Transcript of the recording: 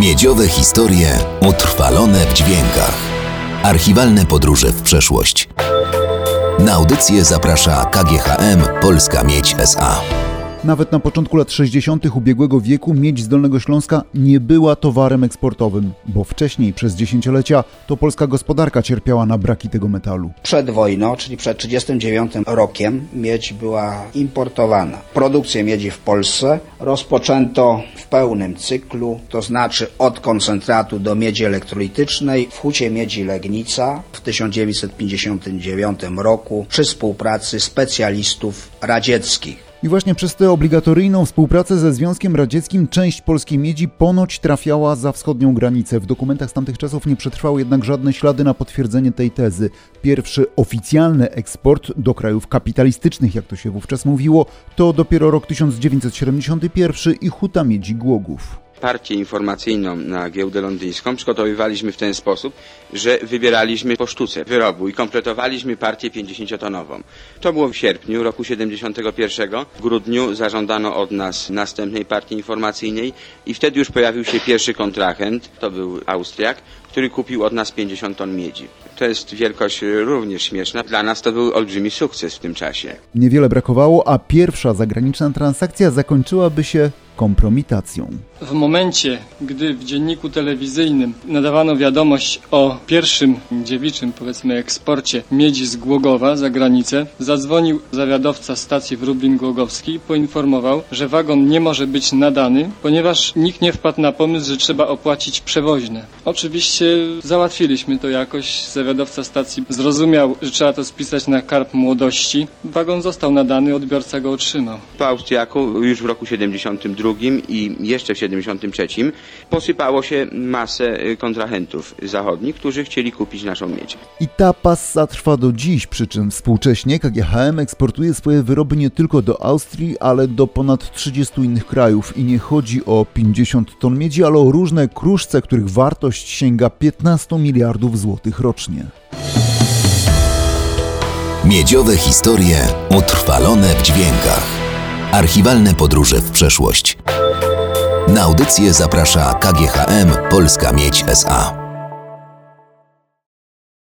Miedziowe historie utrwalone w dźwiękach. Archiwalne podróże w przeszłość. Na audycję zaprasza KGHM Polska Miedź SA. Nawet na początku lat 60. ubiegłego wieku miedź z Dolnego Śląska nie była towarem eksportowym, bo wcześniej przez dziesięciolecia to polska gospodarka cierpiała na braki tego metalu. Przed wojną, czyli przed 1939 rokiem, miedź była importowana. Produkcję miedzi w Polsce rozpoczęto w pełnym cyklu, to znaczy od koncentratu do miedzi elektrolitycznej w hucie miedzi Legnica w 1959 roku przy współpracy specjalistów radzieckich. I właśnie przez tę obligatoryjną współpracę ze Związkiem Radzieckim część polskiej miedzi ponoć trafiała za wschodnią granicę. W dokumentach z tamtych czasów nie przetrwały jednak żadne ślady na potwierdzenie tej tezy. Pierwszy oficjalny eksport do krajów kapitalistycznych, jak to się wówczas mówiło, to dopiero rok 1971 i huta miedzi Głogów partię informacyjną na giełdę londyńską przygotowywaliśmy w ten sposób, że wybieraliśmy po sztuce wyrobu i kompletowaliśmy partię 50-tonową. To było w sierpniu roku 71. W grudniu zażądano od nas następnej partii informacyjnej i wtedy już pojawił się pierwszy kontrahent, to był Austriak, który kupił od nas 50 ton miedzi. To jest wielkość również śmieszna. Dla nas to był olbrzymi sukces w tym czasie. Niewiele brakowało, a pierwsza zagraniczna transakcja zakończyłaby się kompromitacją. W momencie, gdy w dzienniku telewizyjnym nadawano wiadomość o pierwszym dziewiczym, powiedzmy, eksporcie miedzi z Głogowa za granicę, zadzwonił zawiadowca stacji w Rublin Głogowski i poinformował, że wagon nie może być nadany, ponieważ nikt nie wpadł na pomysł, że trzeba opłacić przewoźne. Oczywiście załatwiliśmy to jakoś. Zawiadowca stacji zrozumiał, że trzeba to spisać na karp młodości. Wagon został nadany, odbiorca go otrzymał. Po Austriaku już w roku 72 i jeszcze w 73 posypało się masę y, kontrahentów zachodnich, którzy chcieli kupić naszą miedź. I ta passa trwa do dziś, przy czym współcześnie KGHM eksportuje swoje wyroby nie tylko do Austrii, ale do ponad 30 innych krajów i nie chodzi o 50 ton miedzi, ale o różne kruszce, których wartość sięga 15 miliardów złotych rocznie. Miedziowe historie utrwalone w dźwiękach. Archiwalne podróże w przeszłość. Na audycję zaprasza KGHM Polska Miedź SA.